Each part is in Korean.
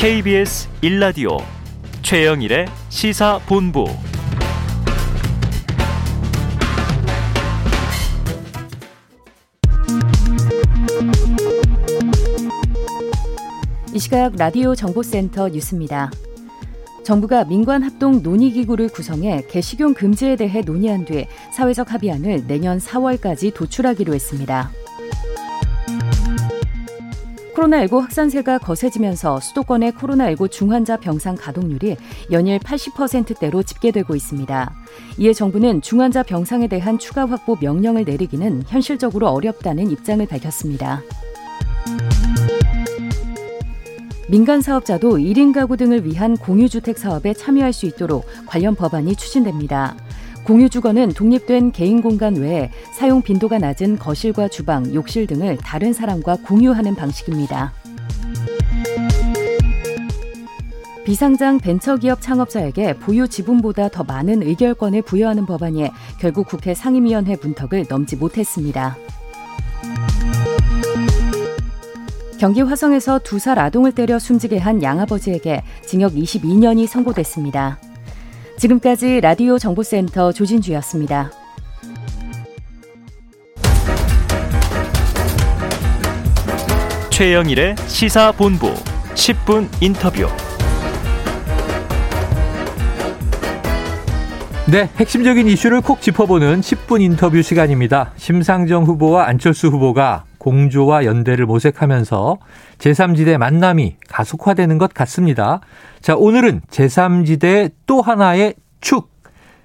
KBS 1라디오 최영일의 시사본부 이 시각 라디오 정보센터 뉴스입니다. 정부가 민관 합동 논의 기구를 구성해 개식용 금지에 대해 논의한 뒤 사회적 합의안을 내년 4월까지 도출하기로 했습니다. 코로나19 확산세가 거세지면서 수도권의 코로나19 중환자 병상 가동률이 연일 80%대로 집계되고 있습니다. 이에 정부는 중환자 병상에 대한 추가 확보 명령을 내리기는 현실적으로 어렵다는 입장을 밝혔습니다. 민간 사업자도 1인 가구 등을 위한 공유주택 사업에 참여할 수 있도록 관련 법안이 추진됩니다. 공유 주거는 독립된 개인 공간 외에 사용 빈도가 낮은 거실과 주방, 욕실 등을 다른 사람과 공유하는 방식입니다. 비상장 벤처기업 창업자에게 보유 지분보다 더 많은 의결권을 부여하는 법안이 결국 국회 상임위원회 문턱을 넘지 못했습니다. 경기 화성에서 두 살 아동을 때려 숨지게 한 양아버지에게 징역 22년이 선고됐습니다. 지금까지 라디오 정보센터 조진주였습니다. 최영일의 시사본부 10분 인터뷰. 네, 핵심적인 이슈를 콕 짚어보는 10분 인터뷰 시간입니다. 심상정 후보와 안철수 후보가 공조와 연대를 모색하면서 제3지대 만남이 가속화되는 것 같습니다. 자, 오늘은 제3지대 또 하나의 축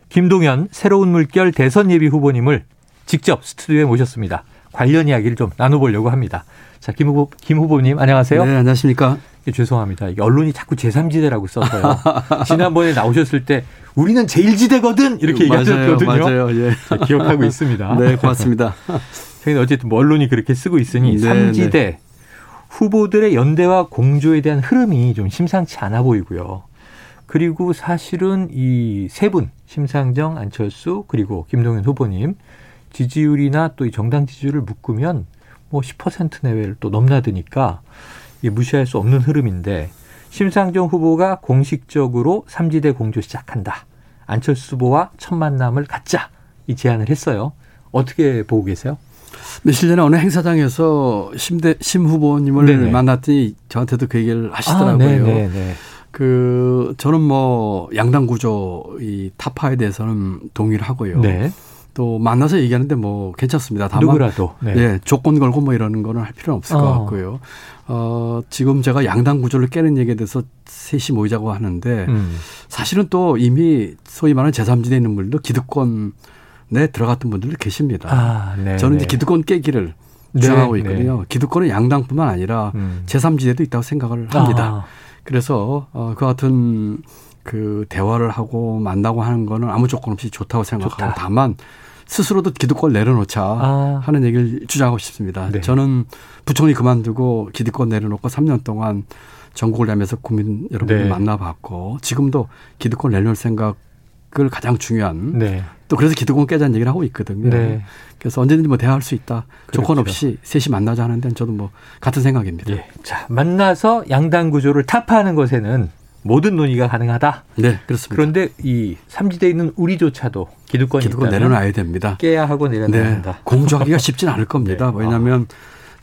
김동연 새로운 물결 대선 예비 후보님을 직접 스튜디오에 모셨습니다. 관련 이야기를 좀 나눠보려고 합니다. 자, 김 후보, 김 후보님 안녕하세요. 네, 안녕하십니까. 예, 죄송합니다. 언론이 자꾸 제3지대라고 써서요. 지난번에 나오셨을 때 우리는 제일지대거든 이렇게 얘기하셨거든요. 맞아요. 예. 기억하고 있습니다. 네, 고맙습니다. 저희는 어쨌든 뭐 언론이 그렇게 쓰고 있으니 네, 3지대 네. 후보들의 연대와 공조에 대한 흐름이 좀 심상치 않아 보이고요. 그리고 사실은 이 세 분, 심상정, 안철수, 그리고 김동연 후보님 지지율이나 또 이 정당 지지율을 묶으면 뭐 10% 내외를 또 넘나드니까 무시할 수 없는 흐름인데 심상정 후보가 공식적으로 삼지대 공조 시작한다. 안철수 후보와 첫 만남을 갖자. 이 제안을 했어요. 어떻게 보고 계세요? 며칠 전에 어느 행사장에서 심대 심 후보님을 네네. 만났더니 저한테도 그 얘기를 하시더라고요. 아, 그 저는 뭐 양당 구조 이 타파에 대해서는 동의를 하고요. 네. 또 만나서 얘기하는데 뭐 괜찮습니다. 다만 누구라도 네. 예, 조건 걸고 뭐 이러는 거는 할 필요는 없을 어. 것 같고요. 어, 지금 제가 양당 구조를 깨는 얘기에 대해서 셋이 모이자고 하는데 음. 사실은 또 이미 소위 말하는 제3지대에 있는 분들도 기득권 내 들어갔던 분들도 계십니다. 아, 네, 저는 이제 네. 기득권 깨기를 네, 주장하고 있거든요. 네. 기득권은 양당뿐만 아니라 음. 제3지대도 있다고 생각을 합니다. 아. 그래서 어, 그 같은 그 대화를 하고 만나고 하는 거는 아무 조건 없이 좋다고 생각하고 좋다. 다만 스스로도 기득권 내려놓자 아. 하는 얘기를 주장하고 싶습니다. 네. 저는 부총리 그만두고 기득권 내려놓고 3년 동안 전국을 다니면서 국민 여러분을 네. 만나봤고 지금도 기득권 내려놓을 생각을 가장 중요한 네. 또 그래서 기득권 깨자는 얘기를 하고 있거든요. 네. 그래서 언제든지 뭐 대화할 수 있다. 그렇죠. 조건 없이 셋이 만나자 하는 데는 저도 뭐 같은 생각입니다. 예. 자, 만나서 양당 구조를 타파하는 것에는 모든 논의가 가능하다. 네, 그렇습니다. 그런데 이 삼지대에 있는 우리조차도 기득권이 기득권 내려놔야 됩니다. 깨야 하고 내려놔야 네. 한다. 공조하기가 쉽진 않을 겁니다. 네. 왜냐하면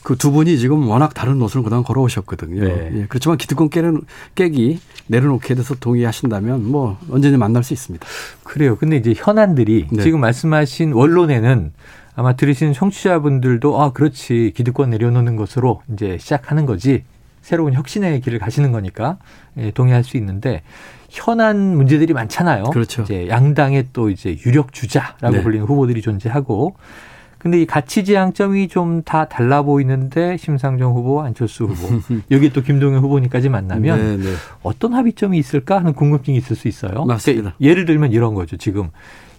그두 분이 지금 워낙 다른 노선을 그동안 걸어오셨거든요. 네. 예, 그렇지만 기득권 깨는, 깨기 내려놓게 돼서 동의하신다면 뭐 언제든 만날 수 있습니다. 그래요. 근데 이제 현안들이 네. 지금 말씀하신 원론에는 아마 들으시는 청취자분들도 아 그렇지 기득권 내려놓는 것으로 이제 시작하는 거지 새로운 혁신의 길을 가시는 거니까 예, 동의할 수 있는데 현안 문제들이 많잖아요. 그렇죠. 이제 양당의 또 이제 유력 주자라고 네. 불리는 후보들이 존재하고 근데 이 가치 지향점이 좀 다 달라 보이는데 심상정 후보, 안철수 후보 여기 또 김동연 후보니까지 만나면 네, 네. 어떤 합의점이 있을까 하는 궁금증이 있을 수 있어요. 맞습니다. 그러니까 예를 들면 이런 거죠. 지금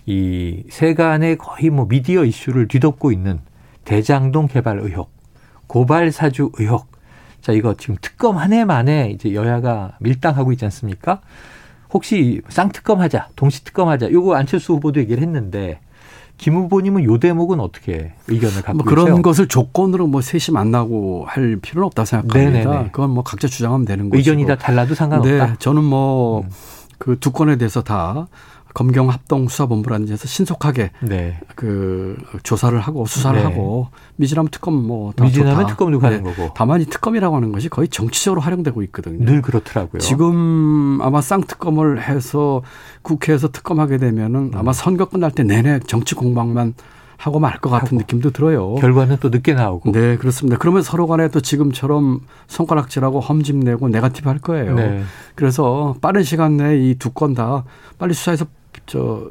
이 세간의 거의 뭐 미디어 이슈를 뒤덮고 있는 대장동 개발 의혹, 고발 사주 의혹, 자, 이거 지금 특검 한 해 만에 이제 여야가 밀당하고 있지 않습니까? 혹시 쌍특검 하자, 동시특검 하자. 요거 안철수 후보도 얘기를 했는데 김 후보님은 요 대목은 어떻게 의견을 갖고 뭐 그런 계세요? 것을 조건으로 뭐 셋이 만나고 할 필요는 없다고 생각합니다. 네네네. 그건 뭐 각자 주장하면 되는 거죠. 의견이 다 달라도 상관없다. 네, 저는 뭐 음. 그두 건에 대해서 다 검경 합동 수사본부라는 데서 신속하게 네. 그 조사를 하고 수사를 네. 하고 미진하면 특검 뭐다 미진하면 특검도 가는 네. 거고. 다만 이 특검이라고 하는 것이 거의 정치적으로 활용되고 있거든요. 늘 그렇더라고요. 지금 아마 쌍특검을 해서 국회에서 특검하게 되면은 아마 음. 선거 끝날 때 내내 정치 공방만 하고 말 것 같은. 느낌도 들어요. 결과는 또 늦게 나오고. 네, 그렇습니다. 그러면 서로 간에 또 지금처럼 손가락질하고 험집 내고 네가티브 할 거예요. 네. 그래서 빠른 시간 내에 이 두 건 다 빨리 수사해서 저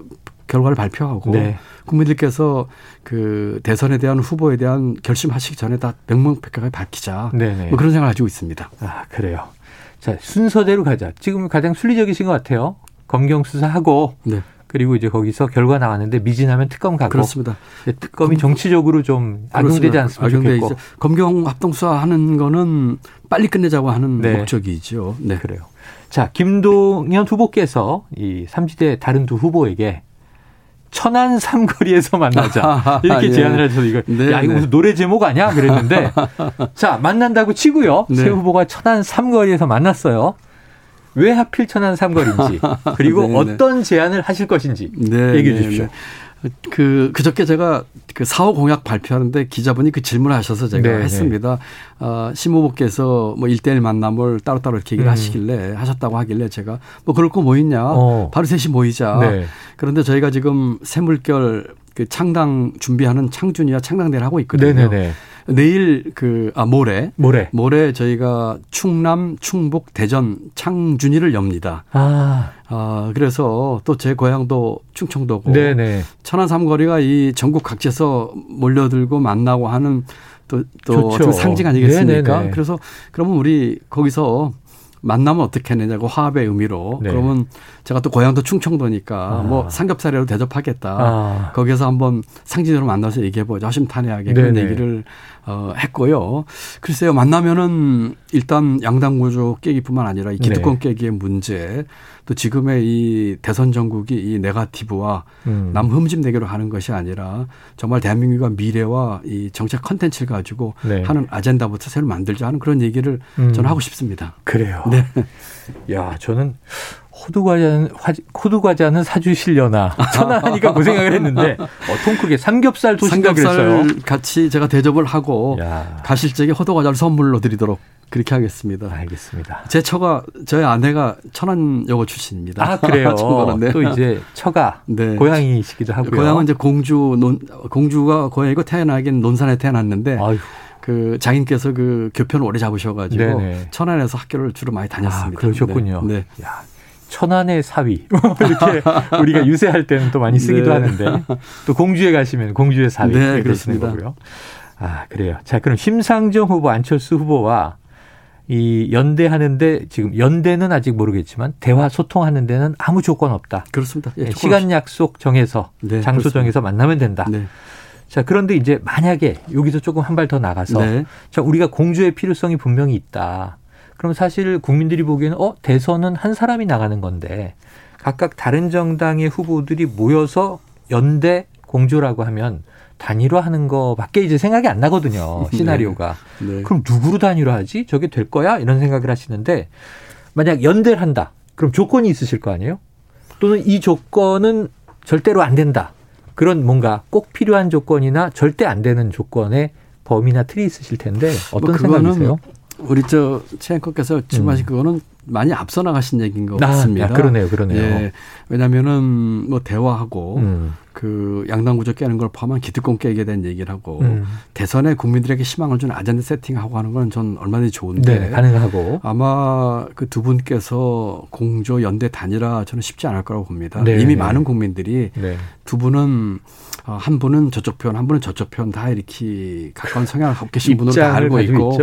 결과를 발표하고 네. 국민들께서 그 대선에 대한 후보에 대한 결심하시기 전에 다 명명백백하게 밝히자. 네네. 뭐 그런 생각을 가지고 있습니다. 아, 그래요. 자, 순서대로 가자. 지금 가장 순리적이신 것 같아요. 검경 수사하고 네, 그리고 이제 거기서 결과 나왔는데 미진하면 특검 가고 그렇습니다. 특검이 정치적으로 좀 악용되지 좋겠고. 있죠. 검경 합동 수사 하는 거는 빨리 끝내자고 하는 네. 목적이죠. 네. 그래요. 자, 김동연 후보께서 이 삼지대 다른 두 후보에게 천안 삼거리에서 만나자 이렇게 예. 제안을 하셔서 이거 네, 야 이거 네. 무슨 노래 제목 아니야 그랬는데 자 만난다고 치고요 네. 세 후보가 천안 삼거리에서 만났어요 왜 하필 천안 삼거리인지 그리고 네, 네. 어떤 제안을 하실 것인지 네, 얘기해 네, 주십시오. 네. 그 그저께 제가 그 사후 공약 발표하는데 기자분이 그 질문을 하셔서 제가 네, 했습니다. 어, 심 후보께서 뭐 1대1 만남을 따로따로 이렇게 얘기를 음. 하시길래 하셨다고 하길래 제가 뭐 그럴 거 뭐 있냐. 어. 바로 셋이 모이자. 네. 그런데 저희가 지금 새물결 그 창당 준비하는 창준이와 창당대를 하고 있거든요. 네네네 내일 그, 아, 모레. 모레 모레 저희가 충남, 충북, 대전, 창준이를 엽니다. 아 아, 그래서 또 제 고향도 충청도고. 네네 천안 삼거리가 이 전국 각지에서 몰려들고 만나고 하는 또, 또 상징 아니겠습니까? 네네네. 그래서 그러면 우리 거기서 만나면 어떻게 하느냐고 화합의 의미로 네. 그러면 제가 또 고향도 충청도니까 아. 뭐 삼겹살이라도 대접하겠다. 아. 거기에서 한번 상징으로 만나서 얘기해보자. 허심탄회하게 그런 네네. 얘기를 어, 했고요. 글쎄요, 만나면은 일단 양당 구조 깨기뿐만 아니라 이 기득권 네. 깨기의 문제 또 지금의 이 대선 전국이 이 네가티브와 음. 남 흠집 내기로 하는 것이 아니라 정말 대한민국의 미래와 이 정책 컨텐츠를 가지고 네. 하는 아젠다부터 새로 만들자 하는 그런 얘기를 음. 저는 하고 싶습니다. 그래요. 네. 야, 저는 호두과자는 화- 호두과자는 사주실려나 천안하니까 그 생각을 했는데 어, 통 크게 삼겹살 도신다 그랬어요. 같이 제가 대접을 하고 야, 가실 적에 호두과자를 선물로 드리도록 그렇게 하겠습니다. 알겠습니다. 제 처가 저희 아내가 천안여고 출신입니다. 아 그래요. 네. 또 이제 처가 네. 고향이시기도 하고요. 고향은 이제 공주 논 공주가 고향이고 태어나긴 논산에 태어났는데 아유, 그 장인께서 그 교편을 오래 잡으셔가지고 네네. 천안에서 학교를 주로 많이 아, 다녔습니다. 그러셨군요. 네. 네. 야, 천안의 사위 이렇게 우리가 유세할 때는 또 많이 쓰기도 네. 하는데 또 공주에 가시면 공주의 사위 네, 이렇게 되시는. 거고요. 아 그래요. 자 그럼 심상정 후보, 안철수 후보와 이 연대하는데 지금 연대는 아직 모르겠지만 대화 소통하는 데는 아무 조건 없다. 그렇습니다. 예, 네, 조건 시간 약속 정해서 네, 장소 그렇습니다. 정해서 만나면 된다. 네. 자 그런데 이제 만약에 여기서 조금 한 발 더 나가서 네. 자 우리가 공주의 필요성이 분명히 있다. 그럼 사실 국민들이 보기에는 어 대선은 한 사람이 나가는 건데 각각 다른 정당의 후보들이 모여서 연대 공조라고 하면 단일화하는 거밖에 이제 생각이 안 나거든요 시나리오가. 네. 그럼 누구로 단일화하지? 저게 될 거야? 이런 생각을 하시는데 만약 연대를 한다. 그럼 조건이 있으실 거 아니에요? 또는 이 조건은 절대로 안 된다. 그런 뭔가 꼭 필요한 조건이나 절대 안 되는 조건의 범위나 틀이 있으실 텐데 어떤 뭐 생각이세요? 우리 저 최앵커께서 질문하신 그거는 많이 앞서 나가신 얘기인 것 아, 같습니다. 아, 그러네요, 그러네요. 예. 왜냐하면은 뭐 대화하고 음, 그 양당 구조 깨는 걸 포함한 기득권 깨게 된 얘기를 하고 음. 대선에 국민들에게 희망을 주는 아젠다 세팅하고 하는 건 전 얼마든지 좋은데 네, 가능하고. 아마 그 두 분께서 공조 연대 단일화 저는 쉽지 않을 거라고 봅니다. 네. 이미 많은 국민들이 네. 두 분은 어, 한 분은 저쪽 편, 한 분은 저쪽 편 다 이렇게 가까운 성향을 갖고 계신 분으로 다 알고 있고.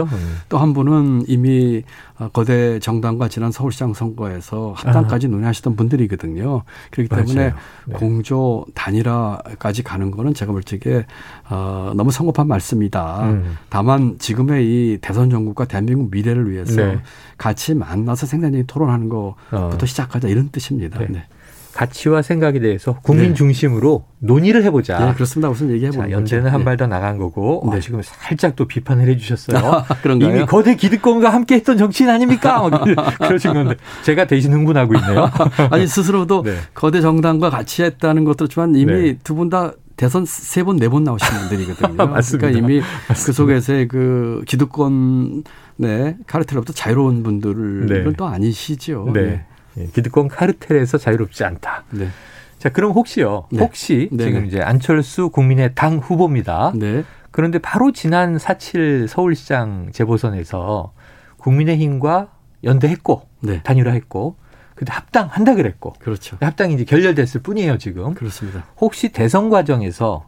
또 한 분은 이미 어, 거대 정당과 지난 서울시장 선거에서 합당까지 논의하시던 분들이거든요. 그렇기 때문에 아. 네. 공조 단일화까지 가는 거는 제가 볼 적에 어, 너무 성급한 말씀이다. 음. 다만 지금의 이 대선 정국과 대한민국 미래를 위해서 네. 같이 만나서 생산적인 토론하는 것부터 어. 시작하자 이런 뜻입니다. 네. 네. 가치와 생각에 대해서 국민 네. 중심으로 논의를 해보자. 네, 그렇습니다. 무슨 얘기해보자. 연대는 한 발 더 나간 거고 네. 어, 지금 살짝 또 비판을 해주셨어요. 아, 그런가요? 이미 거대 기득권과 함께했던 정치인 아닙니까? 그러신 건데 제가 대신 흥분하고 있네요. 아니 스스로도 네. 거대 정당과 같이 했다는 것도 그렇지만 이미 네. 두분 다 대선 세 번, 네 번 나오신 분들이거든요. 맞습니다. 그러니까 이미 맞습니다. 그 속에서의 그 기득권, 네, 카르텔로부터 자유로운 분들은 네. 또 아니시죠. 네. 네. 기득권 카르텔에서 자유롭지 않다. 네. 자, 그럼 혹시요. 네. 혹시 네. 지금 이제 안철수 국민의 당 후보입니다. 네. 그런데 바로 지난 4.7 서울시장 재보선에서 국민의힘과 연대했고 네. 단일화 했고 근데 합당한다 그랬고. 그렇죠. 합당이 이제 결렬됐을 뿐이에요, 지금. 그렇습니다. 혹시 대선 과정에서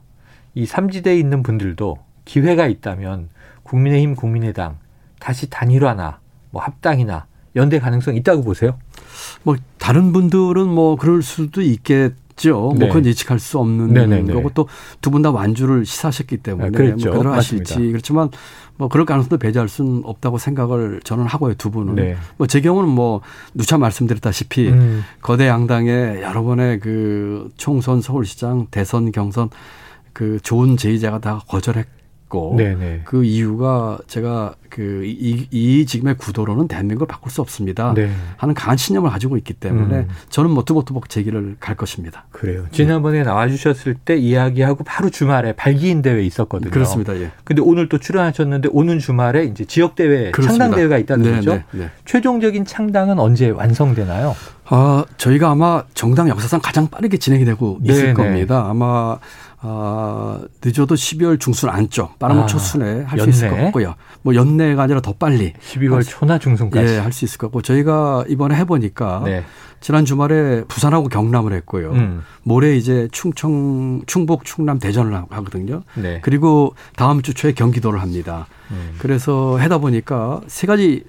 이 삼지대에 있는 분들도 기회가 있다면 국민의힘, 국민의당 다시 단일화나 뭐 합당이나 연대 가능성 있다고 보세요? 뭐 다른 분들은 뭐 그럴 수도 있겠 있죠. 뭐 네. 뭐 그건 예측할 수 없는 네네네. 거고 또 두 분 다 완주를 시사하셨기 때문에 아, 그랬죠. 뭐 하실지 그렇지만 뭐 그럴 가능성도 배제할 수는 없다고 생각을 저는 하고요 두 분은 네. 뭐제 경우는 뭐 누차 말씀드렸다시피 음. 거대 양당의 여러 번의 그 총선 서울시장 대선 경선 그 좋은 제의자가 다 거절했고 있고 네네. 그 이유가 제가 그이 이 지금의 구도로는 대한민국을 바꿀 수 없습니다. 네. 하는 강한 신념을 가지고 있기 때문에 음. 저는 뭐 투벅투벅 제기를 갈 것입니다. 그래요. 지난번에 네. 나와주셨을 때 이야기하고 바로 주말에 발기인 대회 있었거든요. 그렇습니다. 예. 근데 오늘 또 출연하셨는데 오는 주말에 이제 지역 대회 창당 대회가 있다는 네, 거죠. 네, 네. 최종적인 창당은 언제 완성되나요? 아 저희가 아마 정당 역사상 가장 빠르게 진행이 되고 있을 네네. 겁니다. 아마 아, 늦어도 12월 중순 안쪽, 빠르면 아, 초순에 할 수 있을 것 같고요. 뭐 연내가 아니라 더 빨리. 12월 초나 중순까지. 예, 할 수 있을 것 같고 저희가 이번에 해보니까 네. 지난 주말에 부산하고 경남을 했고요. 음. 모레 이제 충청, 충북, 충남, 대전을 하거든요. 네. 그리고 다음 주 초에 경기도를 합니다. 음. 그래서 하다 보니까 세 가지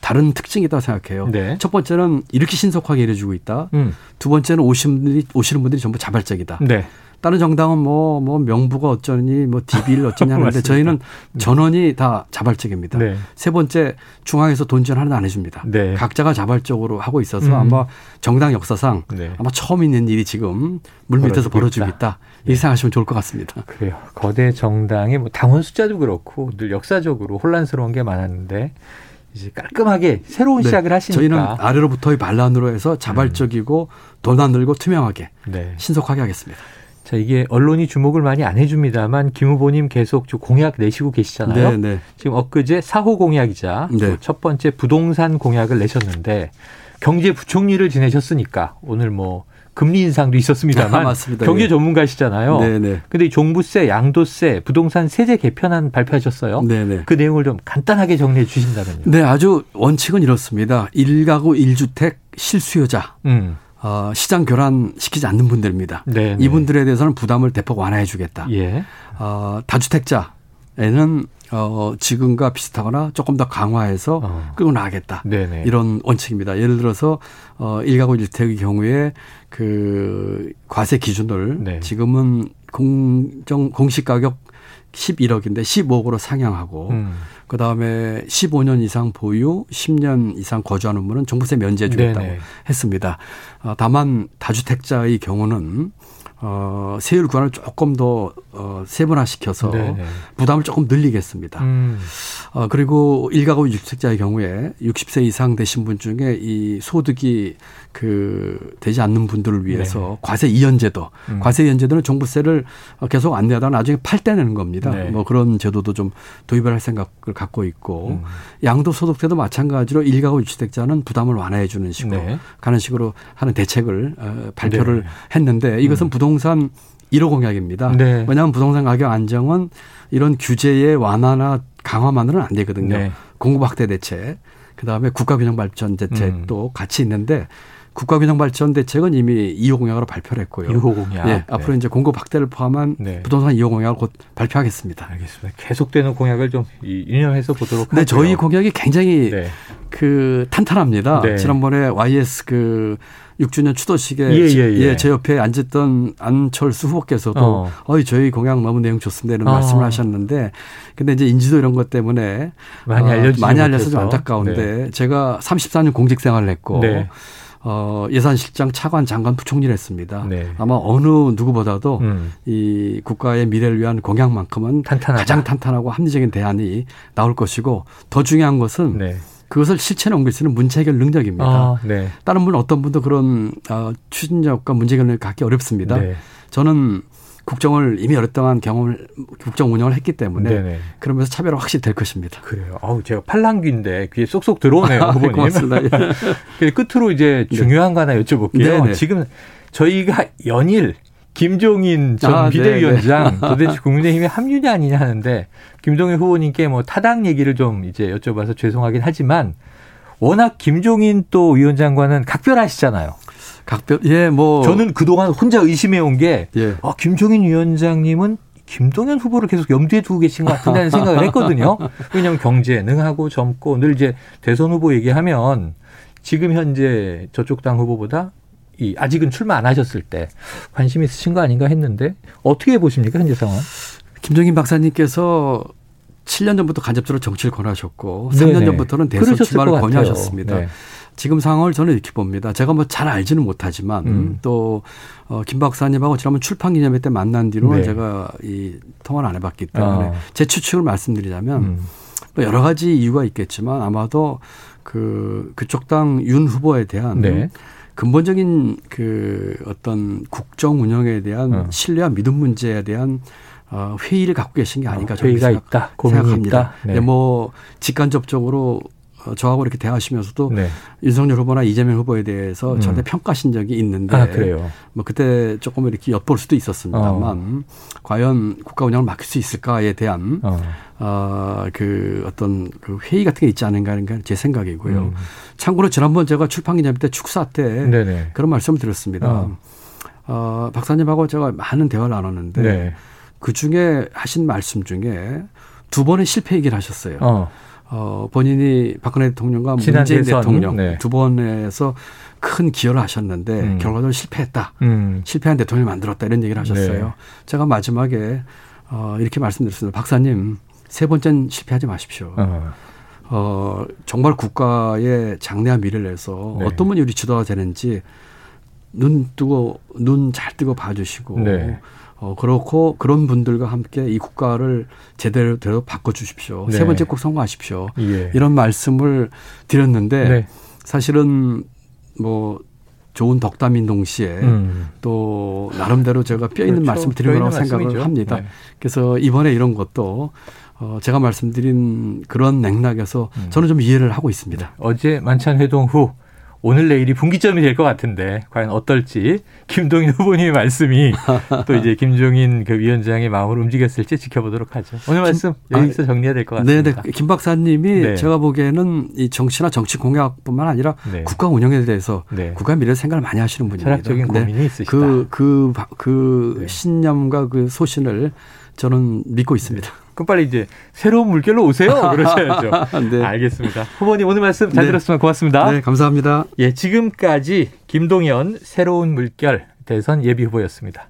다른 특징이 있다고 생각해요. 네. 첫 번째는 이렇게 신속하게 이루어지고 있다. 음. 두 번째는 오시는 분들이, 오시는 분들이 전부 자발적이다. 네. 다른 정당은 뭐, 뭐 명부가 어쩌니, 뭐 DB를 어쩌냐 하는데 저희는 네. 전원이 다 자발적입니다. 네. 세 번째 중앙에서 돈전 하나도 안 해줍니다. 네. 각자가 자발적으로 하고 있어서 음. 아마 정당 역사상 네. 아마 처음 있는 일이 지금 물 밑에서 벌어지고 있다. 네. 이렇게 생각하시면 좋을 것 같습니다. 그래요. 거대 정당의 뭐 당원 숫자도 그렇고 늘 역사적으로 혼란스러운 게 많았는데 이제 깔끔하게 새로운 네. 시작을 하시니까 저희는 아래로부터의 반란으로 해서 자발적이고 음. 돈 안 들고 투명하게 네. 신속하게 하겠습니다. 자, 이게 언론이 주목을 많이 안 해줍니다만 김 후보님 계속 공약 내시고 계시잖아요. 네, 네. 지금 엊그제 사호 공약이자 네. 첫 번째 부동산 공약을 내셨는데 경제부총리를 지내셨으니까 오늘 뭐 금리 인상도 있었습니다만 아, 경제 예. 전문가시잖아요. 네네. 근데 종부세, 양도세, 부동산 세제 개편안 발표하셨어요. 네네. 그 내용을 좀 간단하게 정리해 주신다면요. 네, 아주 원칙은 이렇습니다. 1가구 1주택 실수요자. 음. 어, 시장 교란 시키지 않는 분들입니다. 네네. 이분들에 대해서는 부담을 대폭 완화해 주겠다. 예. 어, 다주택자에는 어, 지금과 비슷하거나 조금 더 강화해서 어. 끌고 나가겠다. 네네. 이런 원칙입니다. 예를 들어서 어, 1가구 1택의 경우에 그 과세 기준을 네. 지금은 공정 공시 가격 11억인데 15억으로 상향하고 음. 그다음에 15년 이상 보유, 10년 이상 거주하는 분은 종부세 면제해 주겠다고 네네. 했습니다. 어, 다만 다주택자의 경우는 어, 세율 구간을 조금 더 어, 세분화시켜서 네네. 부담을 조금 늘리겠습니다. 음. 어, 그리고 일가구 6주택자의 경우에 60세 이상 되신 분 중에 이 소득이 그 되지 않는 분들을 위해서 네. 과세 이연제도, 음. 과세 이연제도는 종부세를 계속 안 내다가 나중에 팔때 내는 겁니다. 네. 뭐 그런 제도도 좀 도입을 할 생각을 갖고 있고 음. 양도소득세도 마찬가지로 일가구 6주택자는 부담을 완화해 주는 식으로 네. 가는 식으로 하는 대책을 어, 발표를 네. 했는데 이것은 음. 부동산 1호 공약입니다. 네. 왜냐하면 부동산 가격 안정은 이런 규제의 완화나 강화만으로는 안 되거든요. 네. 공급 확대 대책, 그 다음에 국가 균형 발전 대책도 음. 같이 있는데 국가균형 발전 대책은 이미 2호 공약으로 발표를 했고요. 2호 공약. 네, 앞으로 이제 공급 확대를 포함한 네. 부동산 2호 공약을 곧 발표하겠습니다. 알겠습니다. 계속되는 공약을 좀 인용해서 보도록. 네, 저희 공약이 굉장히 네. 그 탄탄합니다. 네. 지난번에 YS 그 6주년 추도식에 예, 예, 예. 예, 제 옆에 앉았던 안철수 후보께서도 어. 어이 저희 공약 너무 내용 좋습니다 이런 어. 말씀을 하셨는데 근데 이제 인지도 이런 것 때문에 많이 알려지 어, 많이 알려서 좀 안타까운데 네. 제가 34년 공직 생활을 했고 네. 어, 예산실장 차관 장관 부총리를 했습니다. 네. 아마 어느 누구보다도 음. 이 국가의 미래를 위한 공약만큼은 탄탄하다. 가장 탄탄하고 합리적인 대안이 나올 것이고 더 중요한 것은 네. 그것을 실천에 옮길 수 있는 문제 해결 능력입니다. 아, 네. 다른 분 어떤 분도 그런 어, 추진력과 문제 해결을 갖기 어렵습니다. 네. 저는 국정을 이미 오랫동안 경험을 국정 운영을 했기 때문에 네네. 그러면서 차별화 확실히 될 것입니다. 그래요. 아우 제가 팔랑귀인데 귀에 쏙쏙 들어오네요, 후보님. 고맙습니다. 예. 끝으로 이제 네. 중요한 거 하나 여쭤볼게요. 네네. 지금 저희가 연일 김종인 전 아, 비대위원장 도대체 국민의힘에 합류냐 아니냐 하는데 김종인 후보님께 뭐 타당 얘기를 좀 이제 여쭤봐서 죄송하긴 하지만 워낙 김종인 또 위원장과는 각별하시잖아요. 각별 예 뭐 저는 그동안 혼자 의심해 온 게 예. 아, 김종인 위원장님은 김동연 후보를 계속 염두에 두고 계신 것 같은다는 생각을 했거든요. 왜냐하면 경제 능하고 젊고 늘 이제 대선 후보 얘기하면 지금 현재 저쪽 당 후보보다 이 아직은 출마 안 하셨을 때 관심 있으신 거 아닌가 했는데 어떻게 보십니까 현재 상황? 김종인 박사님께서 7년 전부터 간접적으로 정치를 권하셨고 네네. 3년 전부터는 대선 출마를 권유하셨습니다. 네. 지금 상황을 저는 이렇게 봅니다. 제가 뭐 잘 알지는 못하지만 음. 또 어, 김 박사님하고 지난번 출판 기념회 때 만난 뒤로는 네. 제가 이 통화를 안 해봤기 때문에 어. 제 추측을 말씀드리자면 음. 뭐 여러 가지 이유가 있겠지만 아마도 그 그쪽 당 윤 후보에 대한 네. 근본적인 그 어떤 국정 운영에 대한 어. 신뢰와 믿음 문제에 대한 어, 회의를 갖고 계신 게 아닌가 저는 회의가 생각, 있다, 생각합니다. 있다. 네. 뭐 직간접적으로 어, 저하고 이렇게 대하시면서도 네. 윤석열 후보나 이재명 후보에 대해서 음. 저한테 평가하신 적이 있는데 아, 그래요. 뭐 그때 조금 이렇게 엿볼 수도 있었습니다만 어. 과연 국가 운영을 맡길 수 있을까에 대한 어. 어, 그 어떤 그 회의 같은 게 있지 않은가 하는 게 제 생각이고요. 음. 참고로 지난번 제가 출판 기념 때 축사 때 네네. 그런 말씀을 드렸습니다. 어. 어, 박사님하고 제가 많은 대화를 나눴는데 네. 그 중에 하신 말씀 중에 두 번의 실패 얘기를 하셨어요. 어. 어, 본인이 박근혜 대통령과 문재인 대선, 대통령 네. 두 번에서 큰 기여를 하셨는데 음. 결과적으로 실패했다. 음. 실패한 대통령을 만들었다. 이런 얘기를 하셨어요. 네. 제가 마지막에 어, 이렇게 말씀드렸습니다. 박사님, 세 번째는 실패하지 마십시오. 어. 어 정말 국가의 장래와 미래를 위해서 네. 어떤 분이 우리 지도가 되는지 눈 뜨고 눈 잘 뜨고 봐주시고 네. 어, 그렇고 그런 분들과 함께 이 국가를 제대로 대로 바꿔주십시오. 네. 세 번째 꼭 성공하십시오. 예. 이런 말씀을 드렸는데 네. 사실은 뭐 좋은 덕담인 동시에 음. 또 나름대로 제가 뼈 있는 그렇죠. 말씀을 드린 거라고 생각을 말씀이죠. 합니다. 네. 그래서 이번에 이런 것도 어, 제가 말씀드린 그런 맥락에서 음. 저는 좀 이해를 하고 있습니다. 어제 만찬 회동 후 오늘 내일이 분기점이 될 것 같은데 과연 어떨지 김동인 후보님의 말씀이 또 이제 김종인 그 위원장의 마음을 움직였을지 지켜보도록 하죠. 오늘 말씀 여기서 정리해야 될 것 같습니다. 네, 네. 김 박사님이 네. 제가 보기에는 이 정치나 정치 공약뿐만 아니라 네. 국가 운영에 대해서 네. 국가 미래 생각을 많이 하시는 분입니다. 철학적인 고민이 있으시다. 그, 그, 그 네. 신념과 그 소신을 저는 믿고 있습니다. 그럼 빨리 이제 새로운 물결로 오세요. 그러셔야죠. 네. 알겠습니다. 후보님 오늘 말씀 잘 네. 들었습니다. 고맙습니다. 네, 감사합니다. 예, 지금까지 김동연 새로운 물결 대선 예비 후보였습니다.